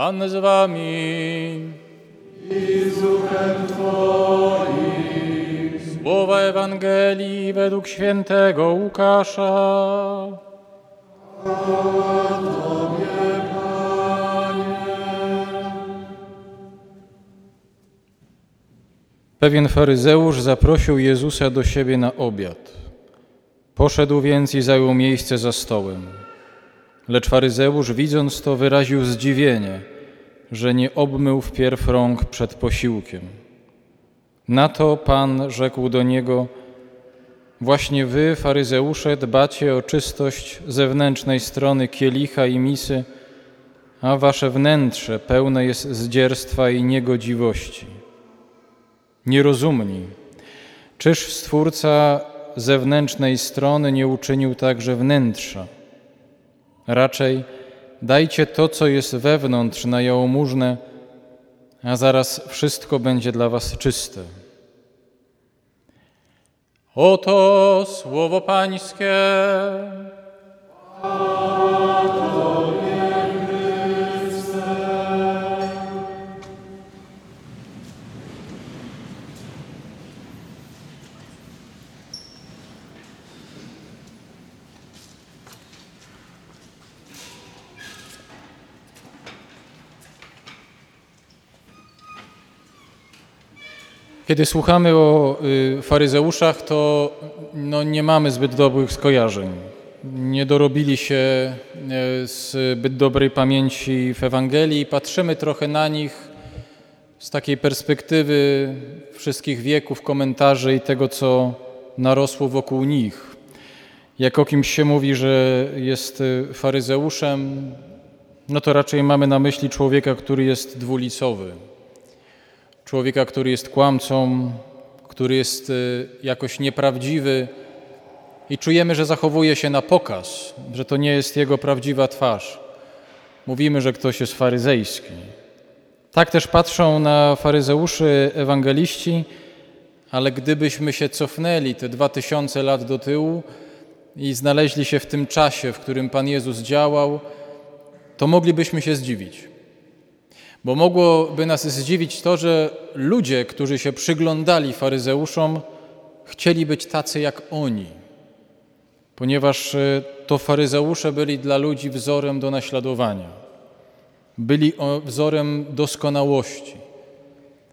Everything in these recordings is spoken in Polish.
Pan z wami. I z Twoim. Słowa Ewangelii według świętego Łukasza. Pewien faryzeusz zaprosił Jezusa do siebie na obiad. Poszedł więc i zajął miejsce za stołem. Lecz faryzeusz, widząc to, wyraził zdziwienie, że nie obmył wpierw rąk przed posiłkiem. Na to Pan rzekł do niego: Właśnie wy, faryzeusze, dbacie o czystość zewnętrznej strony kielicha i misy, a wasze wnętrze pełne jest zdzierstwa i niegodziwości. Nierozumni. Czyż Stwórca zewnętrznej strony nie uczynił także wnętrza? Raczej dajcie to, co jest wewnątrz na jałmużnę, a zaraz wszystko będzie dla was czyste. Oto słowo Pańskie. Kiedy słuchamy o y, faryzeuszach, to no, nie mamy zbyt dobrych skojarzeń. Nie dorobili się y, zbyt dobrej pamięci w Ewangelii. Patrzymy trochę na nich z takiej perspektywy wszystkich wieków, komentarzy i tego, co narosło wokół nich. Jak o kimś się mówi, że jest y, faryzeuszem, no to raczej mamy na myśli człowieka, który jest dwulicowy człowieka, który jest kłamcą, który jest y, jakoś nieprawdziwy i czujemy, że zachowuje się na pokaz, że to nie jest jego prawdziwa twarz. Mówimy, że ktoś jest faryzejski. Tak też patrzą na faryzeuszy ewangeliści, ale gdybyśmy się cofnęli te dwa tysiące lat do tyłu i znaleźli się w tym czasie, w którym Pan Jezus działał, to moglibyśmy się zdziwić. Bo mogłoby nas zdziwić to, że ludzie, którzy się przyglądali faryzeuszom, chcieli być tacy jak oni, ponieważ e, to faryzeusze byli dla ludzi wzorem do naśladowania. Byli wzorem doskonałości,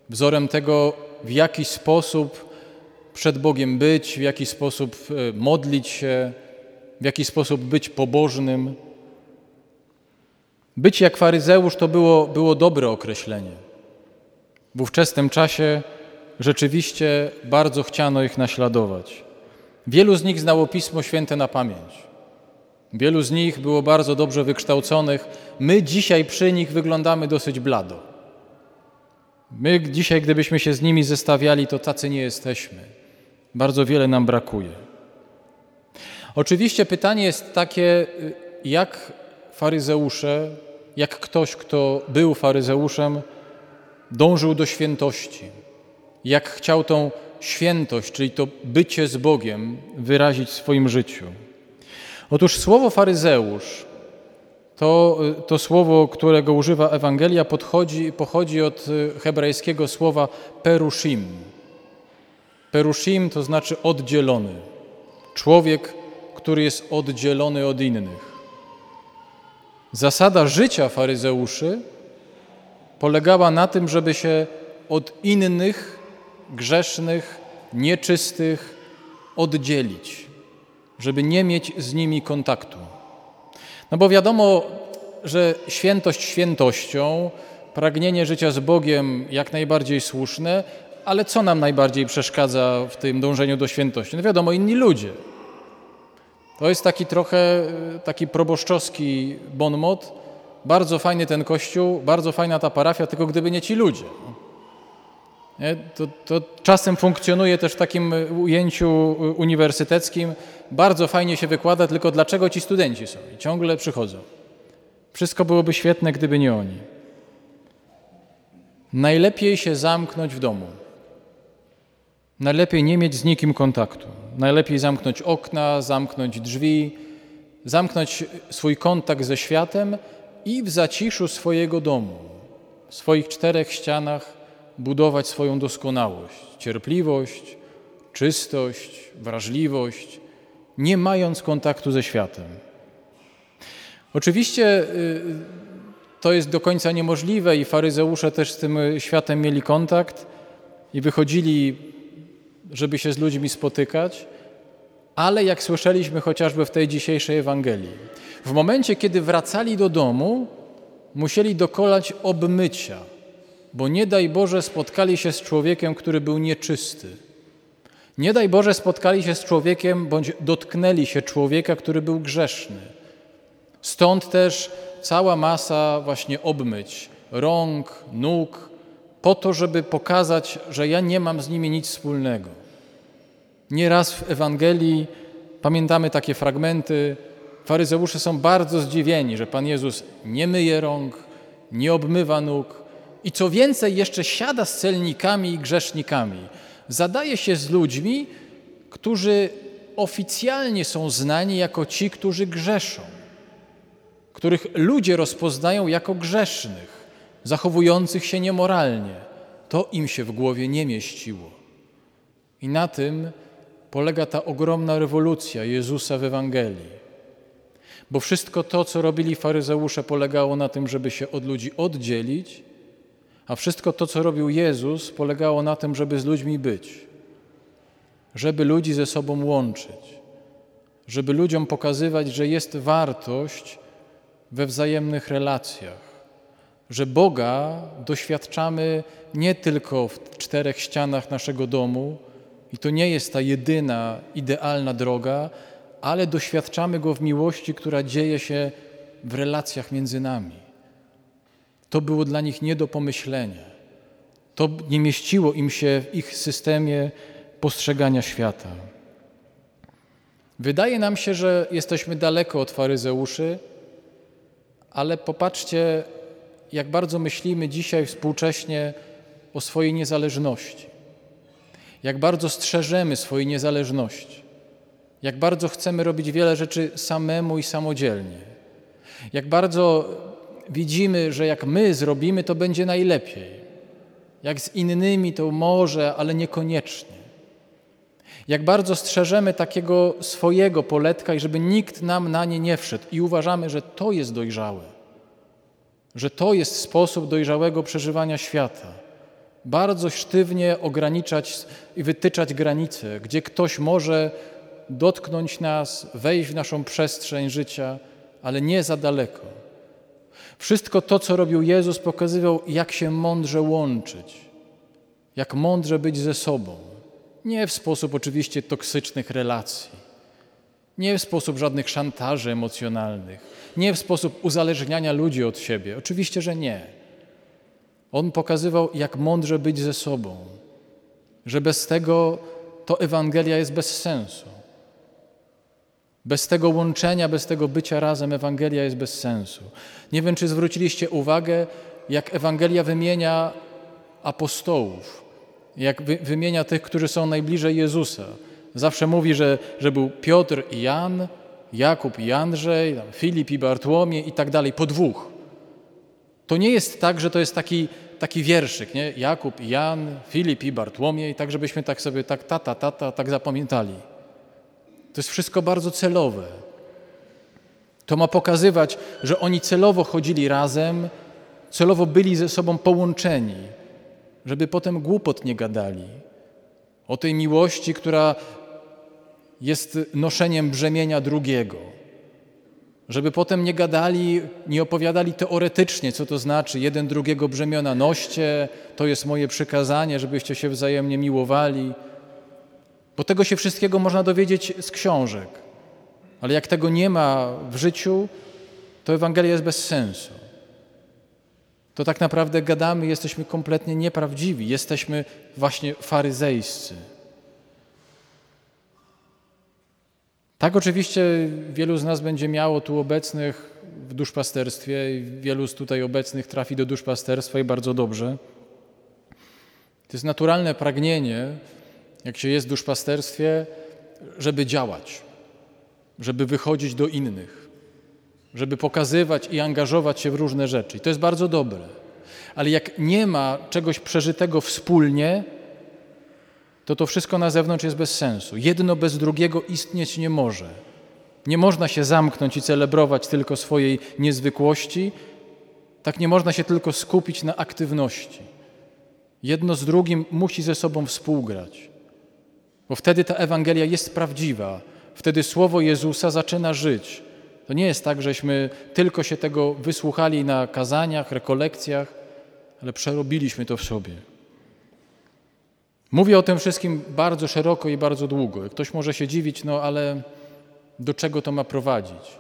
wzorem tego, w jaki sposób przed Bogiem być, w jaki sposób e, modlić się, w jaki sposób być pobożnym. Być jak faryzeusz to było, było dobre określenie. W ówczesnym czasie rzeczywiście bardzo chciano ich naśladować. Wielu z nich znało Pismo Święte na pamięć. Wielu z nich było bardzo dobrze wykształconych. My dzisiaj przy nich wyglądamy dosyć blado. My dzisiaj, gdybyśmy się z nimi zestawiali, to tacy nie jesteśmy. Bardzo wiele nam brakuje. Oczywiście pytanie jest takie, jak faryzeusze jak ktoś, kto był faryzeuszem, dążył do świętości, jak chciał tą świętość, czyli to bycie z Bogiem, wyrazić w swoim życiu. Otóż słowo faryzeusz, to, to słowo, którego używa Ewangelia, podchodzi, pochodzi od hebrajskiego słowa perushim. Perushim to znaczy oddzielony. Człowiek, który jest oddzielony od innych. Zasada życia faryzeuszy polegała na tym, żeby się od innych grzesznych, nieczystych oddzielić, żeby nie mieć z nimi kontaktu. No bo wiadomo, że świętość świętością, pragnienie życia z Bogiem jak najbardziej słuszne, ale co nam najbardziej przeszkadza w tym dążeniu do świętości? No wiadomo, inni ludzie. To jest taki trochę e, taki proboszczowski bon mot. Bardzo fajny ten kościół, bardzo fajna ta parafia, tylko gdyby nie ci ludzie. Nie? To, to czasem funkcjonuje też w takim ujęciu uniwersyteckim. Bardzo fajnie się wykłada, tylko dlaczego ci studenci są i ciągle przychodzą. Wszystko byłoby świetne, gdyby nie oni. Najlepiej się zamknąć w domu. Najlepiej nie mieć z nikim kontaktu. Najlepiej zamknąć okna, zamknąć drzwi, zamknąć swój kontakt ze światem i w zaciszu swojego domu, w swoich czterech ścianach budować swoją doskonałość, cierpliwość, czystość, wrażliwość, nie mając kontaktu ze światem. Oczywiście y, to jest do końca niemożliwe i faryzeusze też z tym światem mieli kontakt i wychodzili, żeby się z ludźmi spotykać, ale jak słyszeliśmy chociażby w tej dzisiejszej Ewangelii, w momencie, kiedy wracali do domu, musieli dokonać obmycia, bo nie daj Boże spotkali się z człowiekiem, który był nieczysty. Nie daj Boże spotkali się z człowiekiem, bądź dotknęli się człowieka, który był grzeszny. Stąd też cała masa właśnie obmyć rąk, nóg, po to, żeby pokazać, że ja nie mam z nimi nic wspólnego. Nieraz w Ewangelii pamiętamy takie fragmenty. Faryzeusze są bardzo zdziwieni, że Pan Jezus nie myje rąk, nie obmywa nóg i co więcej, jeszcze siada z celnikami i grzesznikami. Zadaje się z ludźmi, którzy oficjalnie są znani jako ci, którzy grzeszą których ludzie rozpoznają jako grzesznych, zachowujących się niemoralnie. To im się w głowie nie mieściło. I na tym polega ta ogromna rewolucja Jezusa w Ewangelii. Bo wszystko to, co robili faryzeusze, polegało na tym, żeby się od ludzi oddzielić, a wszystko to, co robił Jezus, polegało na tym, żeby z ludźmi być, żeby ludzi ze sobą łączyć, żeby ludziom pokazywać, że jest wartość we wzajemnych relacjach, że Boga doświadczamy nie tylko w czterech ścianach naszego domu, i to nie jest ta jedyna, idealna droga, ale doświadczamy Go w miłości, która dzieje się w relacjach między nami. To było dla nich nie do pomyślenia. To nie mieściło im się w ich systemie postrzegania świata. Wydaje nam się, że jesteśmy daleko od faryzeuszy, ale popatrzcie, jak bardzo myślimy dzisiaj współcześnie o swojej niezależności, jak bardzo strzeżemy swojej niezależności, jak bardzo chcemy robić wiele rzeczy samemu i samodzielnie, jak bardzo widzimy, że jak my zrobimy, to będzie najlepiej, jak z innymi to może, ale niekoniecznie. Jak bardzo strzeżemy takiego swojego poletka i żeby nikt nam na nie nie wszedł i uważamy, że to jest dojrzałe, że to jest sposób dojrzałego przeżywania świata. Bardzo sztywnie ograniczać i wytyczać granice, gdzie ktoś może dotknąć nas, wejść w naszą przestrzeń życia, ale nie za daleko. Wszystko to, co robił Jezus, pokazywał, jak się mądrze łączyć, jak mądrze być ze sobą. Nie w sposób oczywiście toksycznych relacji, nie w sposób żadnych szantaży emocjonalnych, nie w sposób uzależniania ludzi od siebie. Oczywiście, że nie. On pokazywał, jak mądrze być ze sobą, że bez tego to Ewangelia jest bez sensu. Bez tego łączenia, bez tego bycia razem Ewangelia jest bez sensu. Nie wiem, czy zwróciliście uwagę, jak Ewangelia wymienia apostołów jak wymienia tych, którzy są najbliżej Jezusa. Zawsze mówi, że, że był Piotr i Jan, Jakub i Andrzej, Filip i Bartłomiej i tak dalej, po dwóch. To nie jest tak, że to jest taki, taki wierszyk, nie? Jakub i Jan, Filip i Bartłomiej, tak żebyśmy tak sobie tak tata, tata, tak zapamiętali. To jest wszystko bardzo celowe. To ma pokazywać, że oni celowo chodzili razem, celowo byli ze sobą połączeni żeby potem głupot nie gadali. O tej miłości, która jest noszeniem brzemienia drugiego. Żeby potem nie gadali, nie opowiadali teoretycznie, co to znaczy jeden drugiego brzemiona noście, to jest moje przykazanie, żebyście się wzajemnie miłowali. Bo tego się wszystkiego można dowiedzieć z książek. Ale jak tego nie ma w życiu, to Ewangelia jest bez sensu to tak naprawdę gadamy, jesteśmy kompletnie nieprawdziwi, jesteśmy właśnie faryzejscy. Tak oczywiście wielu z nas będzie miało tu obecnych w duszpasterstwie i wielu z tutaj obecnych trafi do duszpasterstwa i bardzo dobrze. To jest naturalne pragnienie, jak się jest w duszpasterstwie, żeby działać, żeby wychodzić do innych, żeby pokazywać i angażować się w różne rzeczy. I to jest bardzo dobre. Ale jak nie ma czegoś przeżytego wspólnie, to to wszystko na zewnątrz jest bez sensu. Jedno bez drugiego istnieć nie może. Nie można się zamknąć i celebrować tylko swojej niezwykłości, tak nie można się tylko skupić na aktywności. Jedno z drugim musi ze sobą współgrać, bo wtedy ta Ewangelia jest prawdziwa, wtedy słowo Jezusa zaczyna żyć. To nie jest tak, żeśmy tylko się tego wysłuchali na kazaniach, rekolekcjach, ale przerobiliśmy to w sobie. Mówię o tym wszystkim bardzo szeroko i bardzo długo. Ktoś może się dziwić, no ale do czego to ma prowadzić?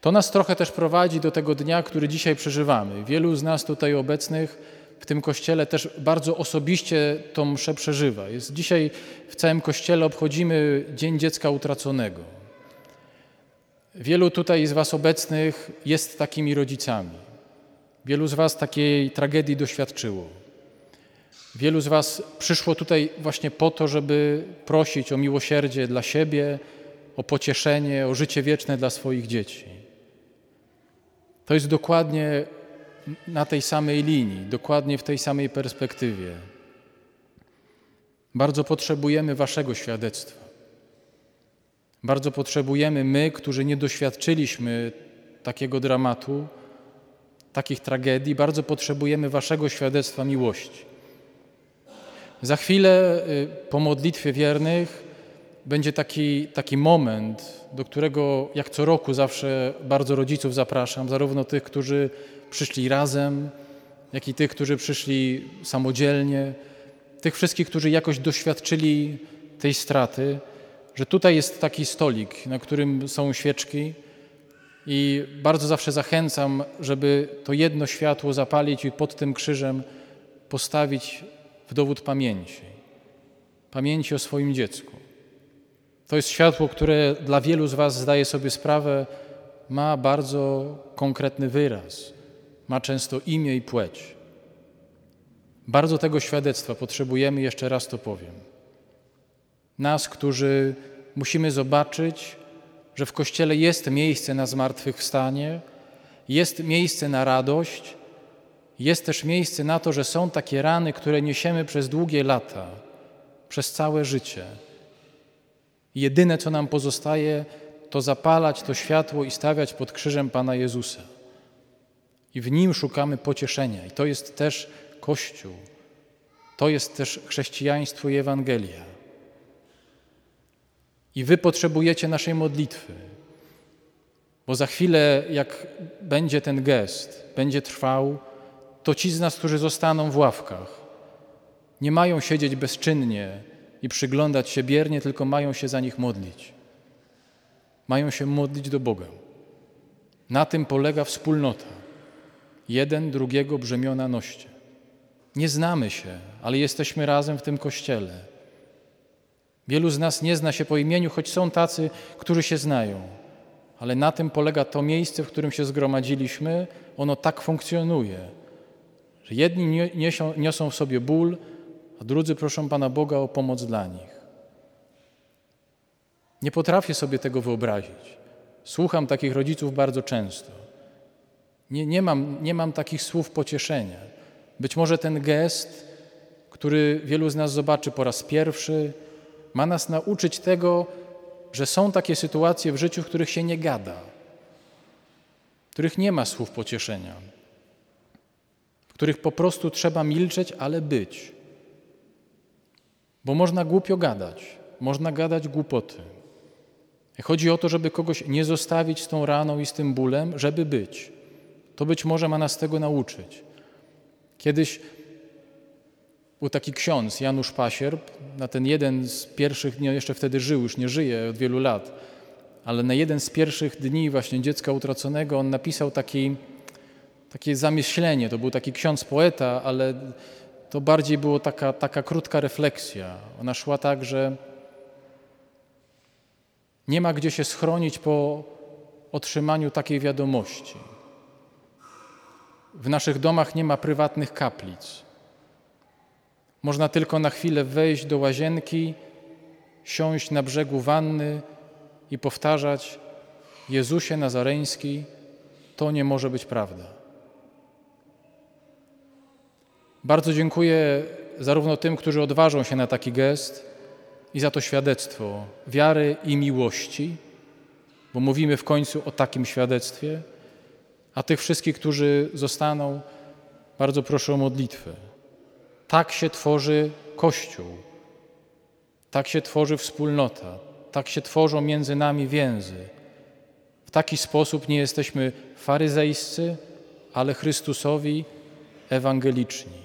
To nas trochę też prowadzi do tego dnia, który dzisiaj przeżywamy. Wielu z nas tutaj obecnych w tym kościele też bardzo osobiście tą mszę przeżywa. Jest dzisiaj w całym kościele obchodzimy Dzień Dziecka Utraconego. Wielu tutaj z Was obecnych jest takimi rodzicami. Wielu z Was takiej tragedii doświadczyło. Wielu z Was przyszło tutaj właśnie po to, żeby prosić o miłosierdzie dla siebie, o pocieszenie, o życie wieczne dla swoich dzieci. To jest dokładnie na tej samej linii, dokładnie w tej samej perspektywie. Bardzo potrzebujemy Waszego świadectwa. Bardzo potrzebujemy my, którzy nie doświadczyliśmy takiego dramatu, takich tragedii, bardzo potrzebujemy Waszego świadectwa miłości. Za chwilę y, po modlitwie wiernych będzie taki, taki moment, do którego jak co roku zawsze bardzo rodziców zapraszam, zarówno tych, którzy przyszli razem, jak i tych, którzy przyszli samodzielnie, tych wszystkich, którzy jakoś doświadczyli tej straty, że tutaj jest taki stolik, na którym są świeczki i bardzo zawsze zachęcam, żeby to jedno światło zapalić i pod tym krzyżem postawić w dowód pamięci, pamięci o swoim dziecku. To jest światło, które dla wielu z Was zdaje sobie sprawę, ma bardzo konkretny wyraz, ma często imię i płeć. Bardzo tego świadectwa potrzebujemy, jeszcze raz to powiem. Nas, którzy musimy zobaczyć, że w Kościele jest miejsce na zmartwychwstanie, jest miejsce na radość, jest też miejsce na to, że są takie rany, które niesiemy przez długie lata, przez całe życie. Jedyne, co nam pozostaje, to zapalać to światło i stawiać pod krzyżem Pana Jezusa. I w nim szukamy pocieszenia. I to jest też Kościół. To jest też chrześcijaństwo i Ewangelia. I wy potrzebujecie naszej modlitwy. Bo za chwilę, jak będzie ten gest, będzie trwał, to ci z nas, którzy zostaną w ławkach, nie mają siedzieć bezczynnie i przyglądać się biernie, tylko mają się za nich modlić. Mają się modlić do Boga. Na tym polega wspólnota. Jeden drugiego brzemiona noście. Nie znamy się, ale jesteśmy razem w tym kościele. Wielu z nas nie zna się po imieniu, choć są tacy, którzy się znają. Ale na tym polega to miejsce, w którym się zgromadziliśmy. Ono tak funkcjonuje, że jedni niosą, niosą w sobie ból, a drudzy proszą Pana Boga o pomoc dla nich. Nie potrafię sobie tego wyobrazić. Słucham takich rodziców bardzo często. Nie, nie, mam, nie mam takich słów pocieszenia. Być może ten gest, który wielu z nas zobaczy po raz pierwszy, ma nas nauczyć tego, że są takie sytuacje w życiu, w których się nie gada, w których nie ma słów pocieszenia, których po prostu trzeba milczeć, ale być. Bo można głupio gadać, można gadać głupoty. Chodzi o to, żeby kogoś nie zostawić z tą raną i z tym bólem, żeby być. To być może ma nas tego nauczyć. Kiedyś był taki ksiądz, Janusz Pasierb, na ten jeden z pierwszych dni, jeszcze wtedy żył, już nie żyje od wielu lat, ale na jeden z pierwszych dni właśnie dziecka utraconego on napisał taki, takie zamyślenie. To był taki ksiądz poeta, ale to bardziej było taka, taka krótka refleksja. Ona szła tak, że nie ma gdzie się schronić po otrzymaniu takiej wiadomości. W naszych domach nie ma prywatnych kaplic. Można tylko na chwilę wejść do łazienki, siąść na brzegu wanny i powtarzać: Jezusie Nazareński, to nie może być prawda. Bardzo dziękuję zarówno tym, którzy odważą się na taki gest i za to świadectwo wiary i miłości, bo mówimy w końcu o takim świadectwie, a tych wszystkich, którzy zostaną, bardzo proszę o modlitwę. Tak się tworzy Kościół, tak się tworzy wspólnota, tak się tworzą między nami więzy. W taki sposób nie jesteśmy faryzejscy, ale Chrystusowi ewangeliczni.